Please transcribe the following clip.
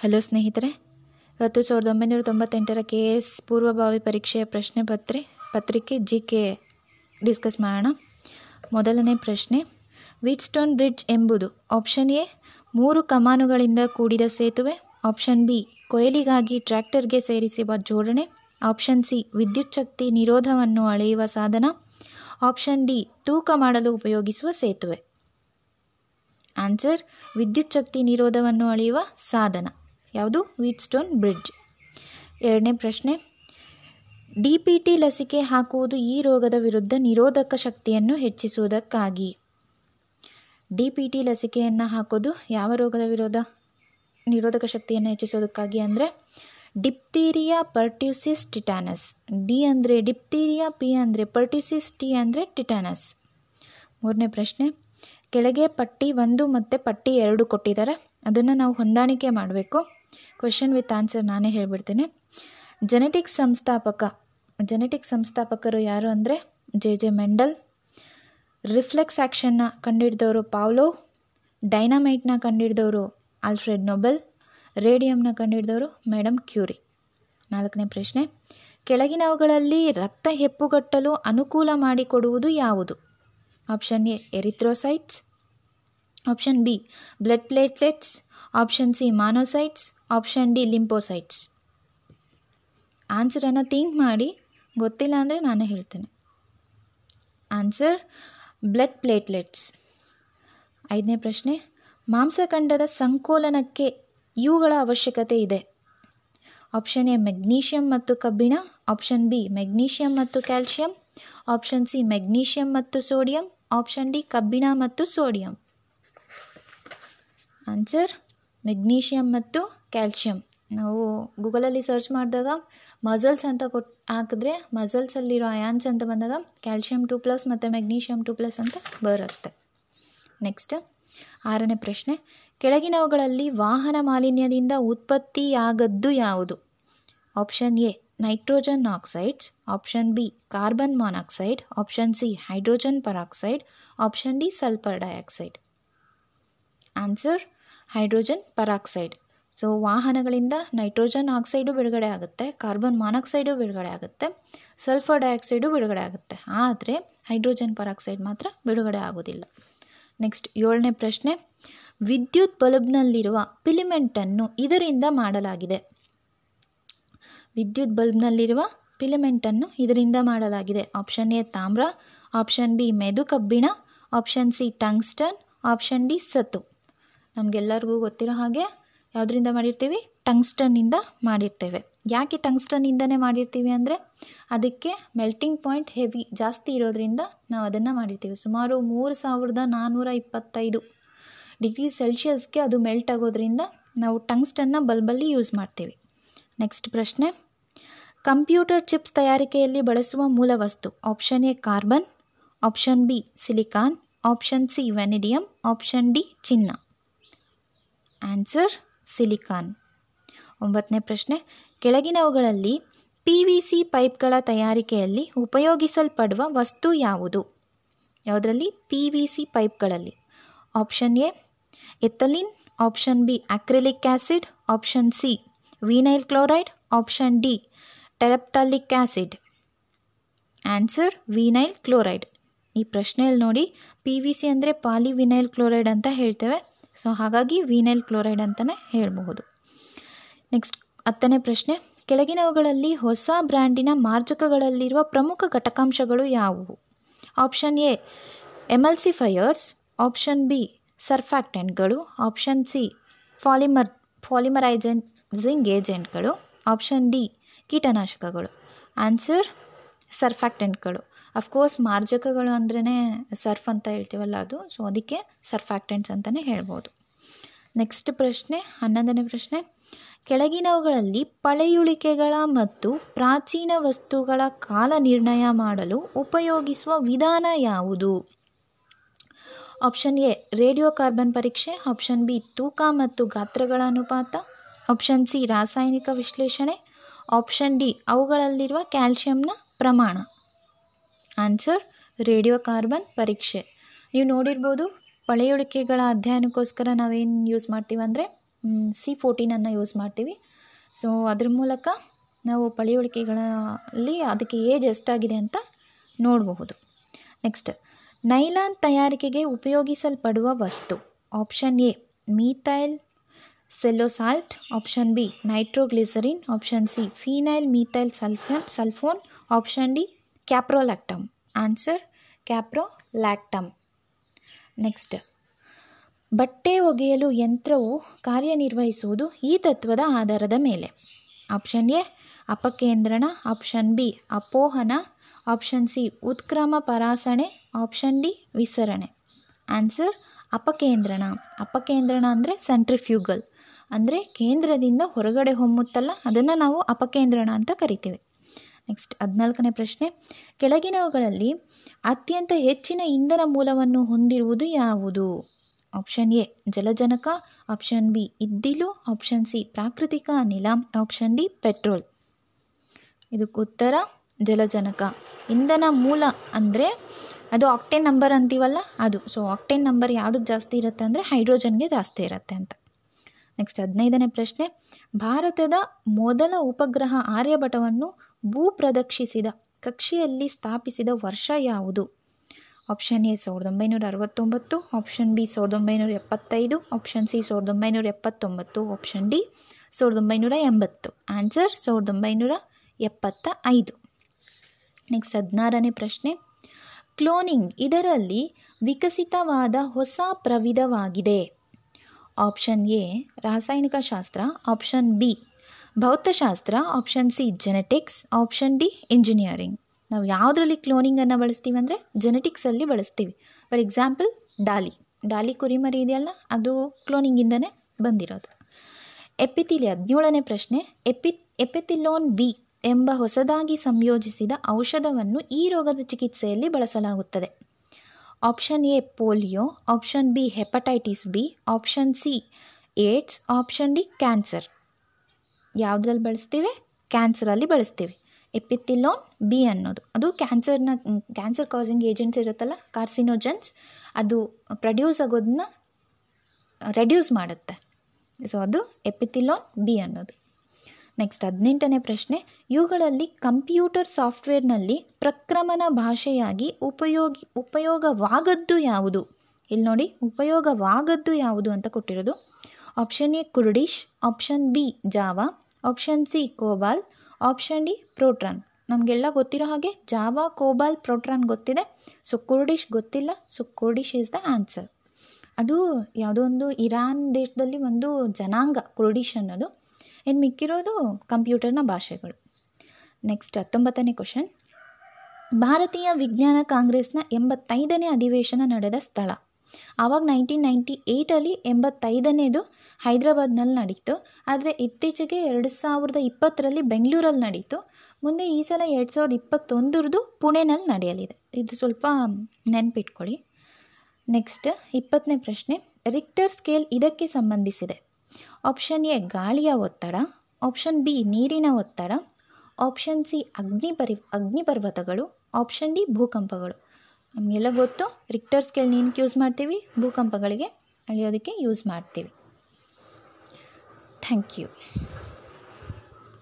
Hello ಸ್ನೇಹಿತರೆ, ಇವತ್ತು ಸಾವಿರದ ಒಂಬೈನೂರ ತೊಂಬತ್ತೆಂಟರ ಕೆ ಎಸ್ ಪೂರ್ವಭಾವಿ ಪರೀಕ್ಷೆಯ ಪ್ರಶ್ನೆ ಪತ್ರೆ, ಪತ್ರಿಕೆ ಜಿ ಕೆ ಡಿಸ್ಕಸ್ ಮಾಡೋಣ. ಮೊದಲನೇ ಪ್ರಶ್ನೆ, ವೀಟ್ಸ್ಟೋನ್ ಬ್ರಿಡ್ಜ್ ಎಂಬುದು ಆಪ್ಷನ್ ಎ, ಮೂರು ಕಮಾನುಗಳಿಂದ ಕೂಡಿದ ಸೇತುವೆ, ಆಪ್ಷನ್ ಬಿ, ಕೊಯ್ಲಿಗಾಗಿ ಟ್ರ್ಯಾಕ್ಟರ್ಗೆ ಸೇರಿಸುವ ಜೋಡಣೆ, ಆಪ್ಷನ್ ಸಿ, ವಿದ್ಯುತ್ ಶಕ್ತಿ ನಿರೋಧವನ್ನು ಅಳೆಯುವ ಸಾಧನ, ಆಪ್ಷನ್ ಡಿ, ತೂಕ ಮಾಡಲು ಉಪಯೋಗಿಸುವ ಸೇತುವೆ. ಆನ್ಸರ್, ವಿದ್ಯುತ್ ಶಕ್ತಿ ನಿರೋಧವನ್ನು ಅಳೆಯುವ ಸಾಧನ. ಯಾವುದು? ವೀಟ್ ಸ್ಟೋನ್ ಬ್ರಿಡ್ಜ್ ಎರಡನೇ ಪ್ರಶ್ನೆ. ಡಿ ಪಿ ಟಿ ಲಸಿಕೆ ಹಾಕುವುದು ಈ ರೋಗದ ವಿರುದ್ಧ ನಿರೋಧಕ ಶಕ್ತಿಯನ್ನು ಹೆಚ್ಚಿಸುವುದಕ್ಕಾಗಿ. ಡಿ ಪಿ ಟಿ ಲಸಿಕೆಯನ್ನು ಹಾಕೋದು ಯಾವ ರೋಗದ ವಿರೋಧ? ನಿರೋಧಕ ಶಕ್ತಿಯನ್ನು ಹೆಚ್ಚಿಸೋದಕ್ಕಾಗಿ ಅಂದರೆ ಡಿಪ್ತೀರಿಯಾ ಪರ್ಟ್ಯೂಸಿಸ್ ಟಿಟಾನಸ್. ಡಿ ಅಂದರೆ ಡಿಪ್ತೀರಿಯಾ, ಪಿ ಅಂದರೆ ಪರ್ಟ್ಯೂಸಿಸ್, ಟಿ ಅಂದರೆ ಟಿಟಾನಸ್. ಮೂರನೇ ಪ್ರಶ್ನೆ. ಕೆಳಗೆ ಪಟ್ಟಿ ಒಂದು ಮತ್ತು ಪಟ್ಟಿ ಎರಡು ಕೊಟ್ಟಿದ್ದಾರೆ. ಅದನ್ನು ನಾವು ಹೊಂದಾಣಿಕೆ ಮಾಡಬೇಕು. ಕ್ವೆಶನ್ ವಿತ್ ಆನ್ಸರ್ ನಾನೇ ಹೇಳ್ಬಿಡ್ತೇನೆ. ಜೆನೆಟಿಕ್ ಸಂಸ್ಥಾಪಕ ಜೆನೆಟಿಕ್ ಸಂಸ್ಥಾಪಕರು ಯಾರು ಅಂದರೆ ಜೆ ಜೆ ಮೆಂಡಲ್ ರಿಫ್ಲೆಕ್ಸ್ ಆ್ಯಕ್ಷನ್ನ ಕಂಡುಹಿಡಿದವರು ಪಾವ್ಲೋ ಡೈನಮೈಟ್ನ ಕಂಡುಹಿಡಿದವರು ಆಲ್ಫ್ರೆಡ್ ನೊಬೆಲ್ ರೇಡಿಯಂನ ಕಂಡುಹಿಡಿದವರು ಮೇಡಮ್ ಕ್ಯೂರಿ ನಾಲ್ಕನೇ ಪ್ರಶ್ನೆ, ಕೆಳಗಿನವುಗಳಲ್ಲಿ ರಕ್ತ ಹೆಪ್ಪುಗಟ್ಟಲು ಅನುಕೂಲ ಮಾಡಿಕೊಡುವುದು ಯಾವುದು? Option A erythrocytes option B blood platelets option C monocytes option D lymphocytes ಆನ್ಸರನ್ನು think ಮಾಡಿ, ಗೊತ್ತಿಲ್ಲ ಅಂದರೆ ನಾನು ಹೇಳ್ತೇನೆ. ಆನ್ಸರ್ ಬ್ಲಡ್ ಪ್ಲೇಟ್ಲೆಟ್ಸ್ ಐದನೇ ಪ್ರಶ್ನೆ, ಮಾಂಸಖಂಡದ ಸಂಕೋಲನಕ್ಕೆ ಇವುಗಳ ಅವಶ್ಯಕತೆ ಇದೆ. ಆಪ್ಷನ್ ಎ ಮೆಗ್ನೀಷಿಯಂ ಮತ್ತು ಕಬ್ಬಿಣ. ಆಪ್ಷನ್ ಬಿ ಮೆಗ್ನೀಷಿಯಂ ಮತ್ತು ಕ್ಯಾಲ್ಶಿಯಂ ಆಪ್ಷನ್ ಸಿ ಮೆಗ್ನೀಷಿಯಂ ಮತ್ತು ಸೋಡಿಯಂ ಆಪ್ಷನ್ ಡಿ ಕಬ್ಬಿಣ ಮತ್ತು ಸೋಡಿಯಂ ಆನ್ಸರ್ ಮೆಗ್ನೀಷಿಯಂ ಮತ್ತು ಕ್ಯಾಲ್ಶಿಯಂ. ನಾವು ಗೂಗಲಲ್ಲಿ ಸರ್ಚ್ ಮಾಡಿದಾಗ ಮಸಲ್ಸ್ ಅಂತ ಕೊಟ್ಟು ಹಾಕಿದ್ರೆ ಮಸಲ್ಸಲ್ಲಿರೋ ಅಯಾನ್ಸ್ ಅಂತ ಬಂದಾಗ ಕ್ಯಾಲ್ಶಿಯಂ ಟು ಪ್ಲಸ್ ಮತ್ತು ಮೆಗ್ನೀಷಿಯಂ ಟು ಪ್ಲಸ್ ಅಂತ ಬರುತ್ತೆ. ನೆಕ್ಸ್ಟ್, ಆರನೇ ಪ್ರಶ್ನೆ. ಕೆಳಗಿನವುಗಳಲ್ಲಿ ವಾಹನ ಮಾಲಿನ್ಯದಿಂದ ಉತ್ಪತ್ತಿಯಾಗದ್ದು ಯಾವುದು? Option A, nitrogen oxides. Option B, carbon monoxide. Option C, hydrogen peroxide. Option D, sulphur dioxide. Answer, hydrogen peroxide. So ವಾಹನಗಳಿಂದ nitrogen oxide ಬಿಡುಗಡೆ ಆಗುತ್ತೆ ಕಾರ್ಬನ್ ಮಾನಾಕ್ಸೈಡು ಬಿಡುಗಡೆ ಆಗುತ್ತೆ ಸಲ್ಫರ್ ಡೈಆಕ್ಸೈಡು ಬಿಡುಗಡೆ ಆಗುತ್ತೆ. ಆದರೆ ಹೈಡ್ರೋಜನ್ ಪರಾಕ್ಸೈಡ್ ಮಾತ್ರ ಬಿಡುಗಡೆ ಆಗೋದಿಲ್ಲ. ನೆಕ್ಸ್ಟ್ ಏಳನೇ ಪ್ರಶ್ನೆ. ವಿದ್ಯುತ್ ಬಲ್ಬ್ನಲ್ಲಿರುವ ಪಿಲಿಮೆಂಟನ್ನು ಇದರಿಂದ ಮಾಡಲಾಗಿದೆ. ವಿದ್ಯುತ್ ಬಲ್ಬ್ನಲ್ಲಿರುವ ಪಿಲಿಮೆಂಟನ್ನು ಇದರಿಂದ ಮಾಡಲಾಗಿದೆ. ಆಪ್ಷನ್ ಎ ತಾಮ್ರ. ಆಪ್ಷನ್ ಬಿ ಮೆದು ಕಬ್ಬಿಣ. Option C tungsten option D ಸತು ನಮಗೆಲ್ಲರಿಗೂ ಗೊತ್ತಿರೋ ಹಾಗೆ ಯಾವುದರಿಂದ ಮಾಡಿರ್ತೀವಿ? ಟಂಗ್ಸ್ಟನ್ನಿಂದ ಮಾಡಿರ್ತೇವೆ. ಯಾಕೆ ಟಂಗ್ಸ್ಟನ್ನಿಂದನೇ ಮಾಡಿರ್ತೀವಿ ಅಂದರೆ ಅದಕ್ಕೆ ಮೆಲ್ಟಿಂಗ್ ಪಾಯಿಂಟ್ ಹೆವಿ ಜಾಸ್ತಿ ಇರೋದರಿಂದ ನಾವು ಅದನ್ನು ಮಾಡಿರ್ತೀವಿ. ಸುಮಾರು ಮೂರು ಸಾವಿರದ ನಾನ್ನೂರ ಇಪ್ಪತ್ತೈದು ಡಿಗ್ರಿ ಸೆಲ್ಸಿಯಸ್ಗೆ ಅದು ಮೆಲ್ಟ್ ಆಗೋದ್ರಿಂದ ನಾವು ಟಂಗ್ಸ್ಟನ್ನ ಬಲ್ಬಲ್ಲಿ ಯೂಸ್ ಮಾಡ್ತೀವಿ. ನೆಕ್ಸ್ಟ್ ಪ್ರಶ್ನೆ. ಕಂಪ್ಯೂಟರ್ ಚಿಪ್ಸ್ ತಯಾರಿಕೆಯಲ್ಲಿ ಬಳಸುವ ಮೂಲ ವಸ್ತು option A carbon option B silicon option C vanadium option D ಚಿನ್ನ. Answer silicon. ಒಂಬತ್ತನೇ ಪ್ರಶ್ನೆ. ಕೆಳಗಿನವುಗಳಲ್ಲಿ ಪಿ ವಿ ಸಿ ಪೈಪ್ಗಳ ತಯಾರಿಕೆಯಲ್ಲಿ ಉಪಯೋಗಿಸಲ್ಪಡುವ ವಸ್ತು ಯಾವುದು? ಯಾವುದರಲ್ಲಿ? P V C ಪೈಪ್ಗಳಲ್ಲಿ. Option A, ethylene. Option B, acrylic acid option C, vinyl chloride. Option D, terephthalic acid answer, vinyl chloride. ಈ ಪ್ರಶ್ನೆಯಲ್ಲಿ ನೋಡಿ ಪಿ ವಿ ಸಿ ಅಂದರೆ ಪಾಲಿವಿನೈಲ್ ಕ್ಲೋರೈಡ್ ಅಂತ ಹೇಳ್ತೇವೆ. ಸೊ ಹಾಗಾಗಿ ವಿನೈಲ್ ಕ್ಲೋರೈಡ್ ಅಂತಲೇ ಹೇಳಬಹುದು. ನೆಕ್ಸ್ಟ್ ಹತ್ತನೇ ಪ್ರಶ್ನೆ, ಕೆಳಗಿನವುಗಳಲ್ಲಿ ಹೊಸ ಬ್ರ್ಯಾಂಡಿನ ಮಾರ್ಜಕಗಳಲ್ಲಿರುವ ಪ್ರಮುಖ ಘಟಕಾಂಶಗಳು ಯಾವುವು? Option A, emulsifiers, option B, ಸರ್ಫ್ಯಾಕ್ಟೆಂಟ್ಗಳು, option C polymer polymerizing ಏಜೆಂಟ್ಗಳು, ಆಪ್ಷನ್ ಡಿ, ಕೀಟನಾಶಕಗಳು. ಆನ್ಸರ್, ಸರ್ಫ್ಯಾಕ್ಟೆಂಟ್ಗಳು. ಅಫ್ಕೋರ್ಸ್ ಮಾರ್ಜಕಗಳು ಅಂದ್ರೇ ಸರ್ಫ್ ಅಂತ ಹೇಳ್ತೀವಲ್ಲ ಅದು. ಸೊ ಅದಕ್ಕೆ ಸರ್ಫ್ಯಾಕ್ಟೆಂಟ್ಸ್ ಅಂತಲೇ ಹೇಳ್ಬೋದು. ನೆಕ್ಸ್ಟ್ ಪ್ರಶ್ನೆ, ಹನ್ನೊಂದನೇ ಪ್ರಶ್ನೆ. ಕೆಳಗಿನವುಗಳಲ್ಲಿ ಪಳೆಯುಳಿಕೆಗಳ ಮತ್ತು ಪ್ರಾಚೀನ ವಸ್ತುಗಳ ಕಾಲ ನಿರ್ಣಯ ಮಾಡಲು ಉಪಯೋಗಿಸುವ ವಿಧಾನ ಯಾವುದು? ಆಪ್ಷನ್ ಎ ರೇಡಿಯೋ ಕಾರ್ಬನ್ ಪರೀಕ್ಷೆ. ಆಪ್ಷನ್ ಬಿ ತೂಕ ಮತ್ತು ಗಾತ್ರಗಳ ಅನುಪಾತ. ಆಪ್ಷನ್ ಸಿ ರಾಸಾಯನಿಕ ವಿಶ್ಲೇಷಣೆ. ಆಪ್ಷನ್ ಡಿ ಅವುಗಳಲ್ಲಿರುವ ಕ್ಯಾಲ್ಶಿಯಂನ ಪ್ರಮಾಣ. ಆನ್ಸರ್ ರೇಡಿಯೋ ಕಾರ್ಬನ್ ಪರೀಕ್ಷೆ ನೀವು ನೋಡಿರ್ಬೋದು, ಪಳೆಯುಳಿಕೆಗಳ ಅಧ್ಯಯನಕ್ಕೋಸ್ಕರ ನಾವೇನು ಯೂಸ್ ಮಾಡ್ತೀವಿ ಅಂದರೆ ಸಿ ಫೋರ್ಟೀನನ್ನು ಯೂಸ್ ಮಾಡ್ತೀವಿ. ಸೊ ಅದ್ರ ಮೂಲಕ ನಾವು ಪಳೆಯುಳಿಕೆಗಳಲ್ಲಿ ಅದಕ್ಕೆ ಏಜ್ ಎಷ್ಟಾಗಿದೆ ಅಂತ ನೋಡಬಹುದು. ನೆಕ್ಸ್ಟ್ ನೈಲಾನ್ ತಯಾರಿಕೆಗೆ ಉಪಯೋಗಿಸಲ್ಪಡುವ ವಸ್ತು option A methyl cellosolve option B nitroglycerin option C phenyl methyl sulphone sulphone option D caprolactam answer caprolactam next ಬಟ್ಟೆ ಒಗೆಯಲು ಯಂತ್ರವು ಕಾರ್ಯನಿರ್ವಹಿಸುವುದು ಈ ತತ್ವದ ಆಧಾರದ ಮೇಲೆ. ಆಪ್ಷನ್ ಎ ಅಪಕೇಂದ್ರಣ. ಆಪ್ಷನ್ ಬಿ ಅಪೋಹನ. ಆಪ್ಷನ್ ಸಿ ಉತ್ಕ್ರಮ ಪರಾಸಣೆ. ಆಪ್ಷನ್ ಡಿ ವಿಸರಣೆ. ಆನ್ಸರ್ ಅಪಕೇಂದ್ರಣ. ಅಪಕೇಂದ್ರಣ ಅಂದರೆ ಸೆಂಟ್ರಿಫ್ಯೂಗಲ್ ಅಂದರೆ ಕೇಂದ್ರದಿಂದ ಹೊರಗಡೆ ಹೊಮ್ಮುತ್ತಲ್ಲ, ಅದನ್ನು ನಾವು ಅಪಕೇಂದ್ರಣ ಅಂತ ಕರಿತೀವಿ. ನೆಕ್ಸ್ಟ್ ಹದಿನಾಲ್ಕನೇ ಪ್ರಶ್ನೆ. ಕೆಳಗಿನವುಗಳಲ್ಲಿ ಅತ್ಯಂತ ಹೆಚ್ಚಿನ ಇಂಧನ ಮೂಲವನ್ನು ಹೊಂದಿರುವುದು ಯಾವುದು? ಆಪ್ಷನ್ ಎ ಜಲಜನಕ. ಆಪ್ಷನ್ ಬಿ ಇದ್ದಿಲು. ಆಪ್ಷನ್ ಸಿ ಪ್ರಾಕೃತಿಕ ಅನಿಲ. ಆಪ್ಷನ್ ಡಿ ಪೆಟ್ರೋಲ್ ಇದಕ್ಕೆ ಉತ್ತರ, ಜಲಜನಕ. ಇಂಧನ ಮೂಲ ಅಂದರೆ ಅದು ಆಕ್ಟೇನ್ ನಂಬರ್ ಅಂತೀವಲ್ಲ, ಅದು. ಸೊ ಆಕ್ಟೇನ್ ನಂಬರ್ ಯಾವುದಕ್ಕೆ ಜಾಸ್ತಿ ಇರುತ್ತೆ ಅಂದರೆ ಹೈಡ್ರೋಜನ್ಗೆ ಜಾಸ್ತಿ ಇರುತ್ತೆ ಅಂತ. ನೆಕ್ಸ್ಟ್ ಹದಿನೈದನೇ ಪ್ರಶ್ನೆ. ಭಾರತದ ಮೊದಲ ಉಪಗ್ರಹ ಆರ್ಯಭಟವನ್ನು ಭೂ ಪ್ರದಕ್ಷಿಸಿದ ಕಕ್ಷೆಯಲ್ಲಿ ಸ್ಥಾಪಿಸಿದ ವರ್ಷ ಯಾವುದು? ಆಪ್ಷನ್ ಎ ಸಾವಿರದ ಒಂಬೈನೂರ ಅರವತ್ತೊಂಬತ್ತು ಆಪ್ಷನ್ ಬಿ ಸಾವಿರದ ಒಂಬೈನೂರ ಎಪ್ಪತ್ತೈದು ಆಪ್ಷನ್ ಸಿ ಸಾವಿರದ ಒಂಬೈನೂರ ಎಪ್ಪತ್ತೊಂಬತ್ತು ಆಪ್ಷನ್ ಡಿ ಸಾವಿರದ ಒಂಬೈನೂರ ಎಂಬತ್ತು. ಆನ್ಸರ್ ಸಾವಿರದ ಒಂಬೈನೂರ ಎಪ್ಪತ್ತ ಐದು ನೆಕ್ಸ್ಟ್ ಹದಿನಾರನೇ ಪ್ರಶ್ನೆ. ಕ್ಲೋನಿಂಗ್ ಇದರಲ್ಲಿ ವಿಕಸಿತವಾದ ಹೊಸ ಪ್ರವಿಧವಾಗಿದೆ. ಆಪ್ಷನ್ ಎ ರಾಸಾಯನಿಕ ಶಾಸ್ತ್ರ ಆಪ್ಷನ್ ಬಿ ಭೌತಶಾಸ್ತ್ರ option C genetics option D engineering ನಾವು ಯಾವುದರಲ್ಲಿ ಕ್ಲೋನಿಂಗನ್ನು ಬಳಸ್ತೀವಿ ಅಂದರೆ ಜೆನೆಟಿಕ್ಸಲ್ಲಿ ಬಳಸ್ತೀವಿ. For example Daali. ಡಾಲಿ ಕುರಿಮರಿ ಇದೆಯಲ್ಲ, ಅದು ಕ್ಲೋನಿಂಗಿಂದನೇ ಬಂದಿರೋದು. ಎಪಿತಿಲಿ ಹದಿನೇಳನೇ ಪ್ರಶ್ನೆ. ಎಪಿ ಎಪಿತಿಲೋನ್ ಬಿ ಎಂಬ ಹೊಸದಾಗಿ ಸಂಯೋಜಿಸಿದ ಔಷಧವನ್ನು ಈ ರೋಗದ ಚಿಕಿತ್ಸೆಯಲ್ಲಿ ಬಳಸಲಾಗುತ್ತದೆ. Option A polio. Option B hepatitis B option C AIDS option D cancer ಯಾವುದ್ರಲ್ಲಿ ಬಳಸ್ತೀವಿ? ಕ್ಯಾನ್ಸರಲ್ಲಿ ಬಳಸ್ತೀವಿ. ಎಪಿಥಿಲೋನ್ ಬಿ ಅನ್ನೋದು. ಅದು ಕ್ಯಾನ್ಸರ್ನ ಕ್ಯಾನ್ಸರ್ ಕಾಸಿಂಗ್ ಏಜೆಂಟ್ಸ್ ಇರುತ್ತಲ್ಲ ಕಾರ್ಸಿನೋಜನ್ಸ್ ಅದು ಪ್ರೊಡ್ಯೂಸ್ ಆಗೋದನ್ನ ರೆಡ್ಯೂಸ್ ಮಾಡುತ್ತೆ. ಸೊ ಅದು ಎಪಿಥಿಲೋನ್ ಬಿ ಅನ್ನೋದು. ನೆಕ್ಸ್ಟ್ ಹದಿನೆಂಟನೇ ಪ್ರಶ್ನೆ. ಇವುಗಳಲ್ಲಿ ಕಂಪ್ಯೂಟರ್ ಸಾಫ್ಟ್ವೇರ್ನಲ್ಲಿ ಪ್ರಕ್ರಮಣ ಭಾಷೆಯಾಗಿ ಉಪಯೋಗಿ, ಉಪಯೋಗವಾಗದ್ದು ಯಾವುದು? ಇಲ್ಲಿ ನೋಡಿ, ಉಪಯೋಗವಾಗದ್ದು ಯಾವುದು ಅಂತ ಕೊಟ್ಟಿರೋದು. Option A Kurdish option B Java option C COBOL option D Fortran ನಮಗೆಲ್ಲ ಗೊತ್ತಿರೋ ಹಾಗೆ ಜಾವಾ ಕೋಬಾಲ್ ಪ್ರೋಟ್ರಾನ್ ಗೊತ್ತಿದೆ. ಸೊ ಕುರ್ಡಿಶ್ ಗೊತ್ತಿಲ್ಲ. So Kurdish is the answer ಅದು ಯಾವುದೋ ಒಂದು ಇರಾನ್ ದೇಶದಲ್ಲಿ ಒಂದು ಜನಾಂಗ ಕುರ್ಡಿಶ್ ಅನ್ನೋದು. ಇನ್ನು ಮಿಕ್ಕಿರೋದು? ಕಂಪ್ಯೂಟರ್ನ ಭಾಷೆಗಳು. ನೆಕ್ಸ್ಟ್ ಹತ್ತೊಂಬತ್ತನೇ ಕ್ವಶನ್ ಭಾರತೀಯ ವಿಜ್ಞಾನ ಕಾಂಗ್ರೆಸ್ನ ಎಂಬತ್ತೈದನೇ ಅಧಿವೇಶನ ನಡೆದ ಸ್ಥಳ. ಆವಾಗ ನೈನ್ಟೀನ್ ನೈಂಟಿ ಏಯ್ಟಲ್ಲಿ ಎಂಬತ್ತೈದನೇದು ಹೈದ್ರಾಬಾದ್ನಲ್ಲಿ ನಡೀತು. ಆದರೆ ಇತ್ತೀಚೆಗೆ ಎರಡು ಸಾವಿರದ ಇಪ್ಪತ್ತರಲ್ಲಿ ಬೆಂಗಳೂರಲ್ಲಿ ನಡೀತು. ಮುಂದೆ ಈ ಸಲ ಎರಡು ಸಾವಿರದ ಇಪ್ಪತ್ತೊಂದರದು ಪುಣೆನಲ್ಲಿ ನಡೆಯಲಿದೆ. ಇದು ಸ್ವಲ್ಪ ನೆನಪಿಟ್ಕೊಳ್ಳಿ. ನೆಕ್ಸ್ಟ್, ಇಪ್ಪತ್ತನೇ ಪ್ರಶ್ನೆ. ರಿಕ್ಟರ್ ಸ್ಕೇಲ್ ಇದಕ್ಕೆ ಸಂಬಂಧಿಸಿದೆ. ಆಪ್ಷನ್ ಎ, ಗಾಳಿಯ ಒತ್ತಡ. ಆಪ್ಷನ್ ಬಿ, ನೀರಿನ ಒತ್ತಡ. ಆಪ್ಷನ್ ಸಿ, ಅಗ್ನಿ ಪರಿ ಅಗ್ನಿಪರ್ವತಗಳು ಆಪ್ಷನ್ ಡಿ, ಭೂಕಂಪಗಳು. ನಮಗೆಲ್ಲ ಗೊತ್ತು? ರಿಕ್ಟರ್ ಸ್ಕೇಲ್ ನೀನು ಯೂಸ್ ಮಾಡ್ತೀವಿ? ಭೂಕಂಪಗಳಿಗೆ ಅಳಿಯೋದಕ್ಕೆ ಯೂಸ್ ಮಾಡ್ತೀವಿ. Thank you.